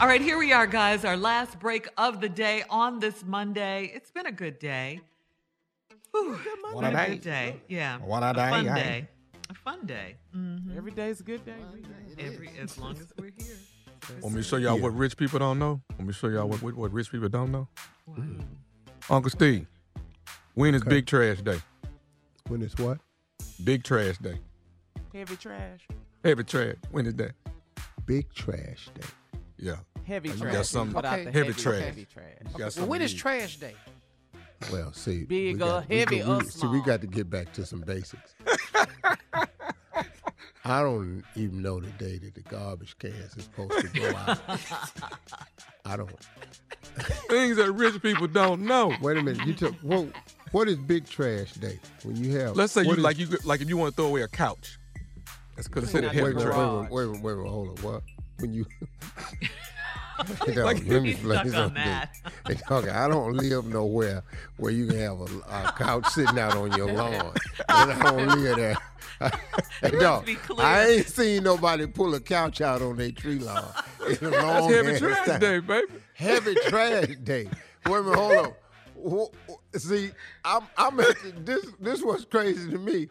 All right, here we are, guys. Our last break of the day on this Monday. It's been a good day. Whew, it's What a been a day. good day. Yeah. What a A day, fun day. A fun day. Mhm. Every day's a good day. Every as long as we're here. Want me to show y'all what rich people don't know? Let me show y'all what, what, what rich people don't know? Uncle Steve, when is Okay. Big Trash Day? When is what? Big Trash Day. Heavy trash. Heavy trash. When is that? Big trash day. Yeah. Heavy You got trash. something- Without Okay. the Heavy heavy, trash. Heavy trash. You got Well, something when to is eat. trash day? Well, see, Big we or got- we heavy got- or we- See, we got to get back to some basics. I don't even know the day that the garbage cans is supposed to go out. I don't. Things that rich people don't know. Wait a minute. You took. Whoa, what is big trash day when you have? Let's say you what is- like you like if you want to throw away a couch. That's considered Not heavy Wait, wait, trash. wait, garage. wait, wait, wait, wait, hold on. What? When you. Like, let me stuck on that. Dog, I don't live nowhere where you can have a, a couch sitting out on your lawn. And I don't live there. Dog. I ain't seen nobody pull a couch out on their tree lawn. It's a That's heavy trash time. day, baby. Heavy trash day. Wait a minute, hold on. See, I'm, I'm at this. This was crazy to me.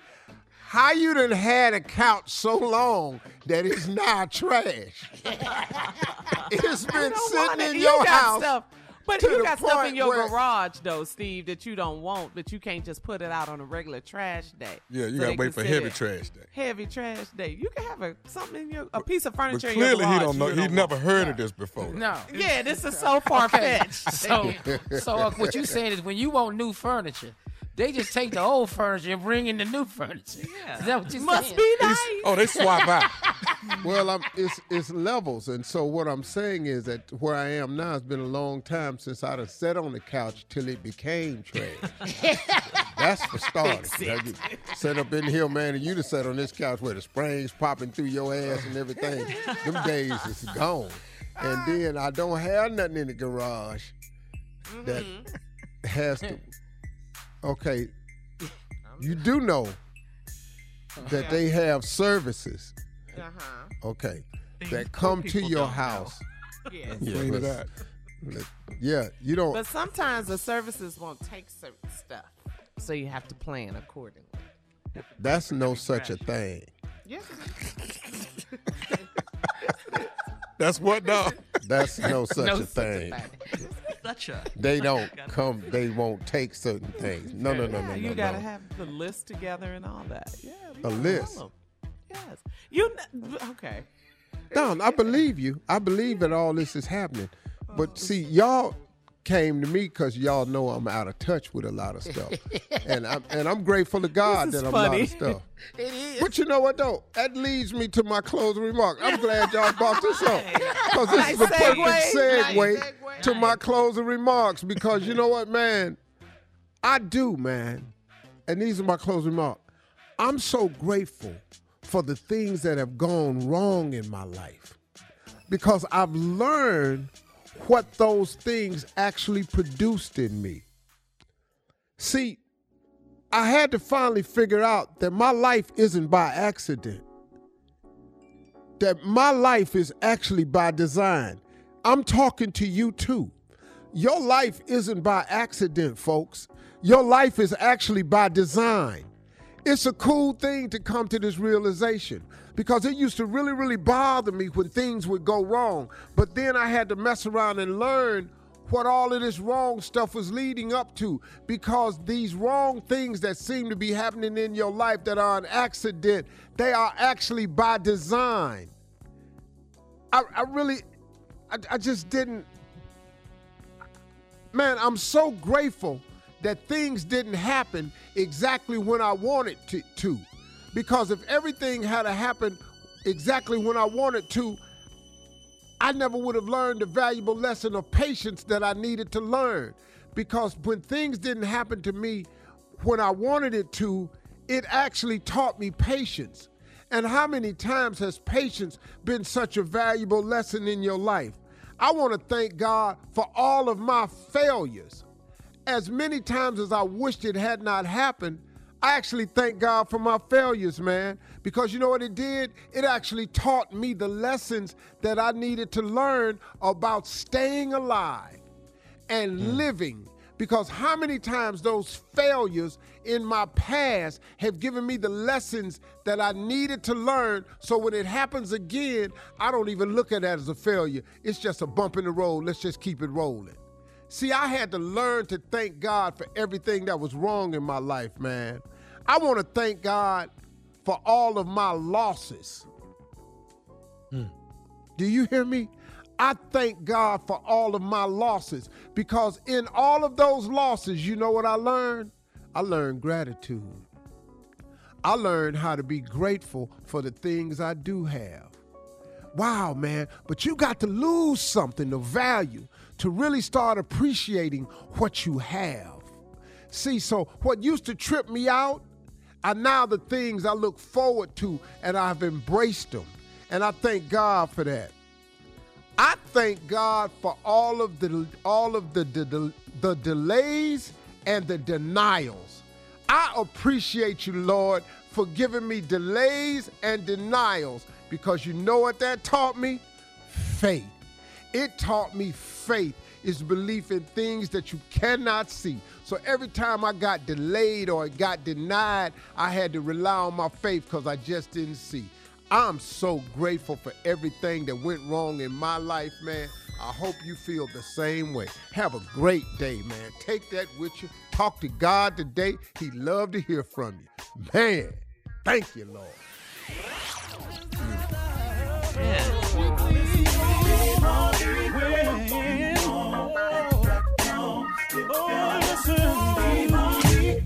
How you done had a couch so long that it's now trash? it's been sitting it. in You your got house. Stuff. But you got stuff in your where- garage though, Steve, that you don't want, but you can't just put it out on a regular trash day. Yeah, you So gotta wait for heavy trash day. Heavy trash day. You can have a something in your a piece of But furniture in your clearly he don't know. He don't never want. heard of this before. No. Yeah, this is so far fetched. So, so uh, what you saying is when you want new furniture, they just take the old furniture and bring in the new furniture. Yeah. Is that what you Must saying? be nice. Oh, they swap out. Well, I'm, it's it's levels, and so what I'm saying is that where I am now, it's been a long time since I'd have sat on the couch till it became trash. That's for starters. Now you Sit up in here, man, and you just sat on this couch where the springs popping through your ass and everything. Them days is gone. And ah. then I don't have nothing in the garage that mm-hmm. has to. Okay, you do know that they have services Uh-huh. okay, Things that come to people your don't know. house. Yes. Yeah, Clean it let's- out. let- yeah, you don't. But sometimes the services won't take certain stuff. So you have to plan accordingly. That's no such a thing. Yes. That's what, dog. That's no such No a such a thing. A They don't come. They won't take certain things. No, no, no, no, Yeah, no. you no. gotta have the list together and all that. Yeah. A list? Yes. You okay. Don, I believe you. I believe that all this is happening. Oh, but see, y'all came to me because y'all know I'm out of touch with a lot of stuff, and I'm and I'm grateful to God that I'm out funny. of stuff. It is. But you know what though? That leads me to my closing remark. I'm glad y'all brought this up because this is the perfect segue. segue to my closing remarks. Because you know what, man, I do, man, and these are my closing remarks. I'm so grateful for the things that have gone wrong in my life because I've learned what those things actually produced in me. See, I had to finally figure out that my life isn't by accident. That my life is actually by design. I'm talking to you too. Your life isn't by accident, folks. Your life is actually by design. It's a cool thing to come to this realization because it used to really, really bother me when things would go wrong. But then I had to mess around and learn what all of this wrong stuff was leading up to because these wrong things that seem to be happening in your life that are an accident, they are actually by design. I, I really, I, I just didn't man, I'm so grateful that things didn't happen exactly when I wanted to, to. Because if everything had happened exactly when I wanted to, I never would have learned the valuable lesson of patience that I needed to learn. Because when things didn't happen to me when I wanted it to, it actually taught me patience. And how many times has patience been such a valuable lesson in your life? I want to thank God for all of my failures. As many times as I wished it had not happened, I actually thank God for my failures, man, because you know what it did? It actually taught me the lessons that I needed to learn about staying alive and mm. living. Because how many times those failures in my past have given me the lessons that I needed to learn so when it happens again, I don't even look at that as a failure. It's just a bump in the road. Let's just keep it rolling. See, I had to learn to thank God for everything that was wrong in my life, man. I want to thank God for all of my losses. Hmm. Do you hear me? I thank God for all of my losses because in all of those losses, you know what I learned? I learned gratitude. I learned how to be grateful for the things I do have. Wow, man, but you got to lose something of value to really start appreciating what you have. See, so what used to trip me out are now the things I look forward to and I've embraced them. And I thank God for that. I thank God for all of the all of the, the, the delays and the denials. I appreciate you, Lord, for giving me delays and denials because you know what that taught me? Faith. It taught me faith is belief in things that you cannot see. So every time I got delayed or it got denied, I had to rely on my faith because I just didn't see. I'm so grateful for everything that went wrong in my life, man. I hope you feel the same way. Have a great day, man. Take that with you. Talk to God today. He'd love to hear from you. Man, thank you, Lord.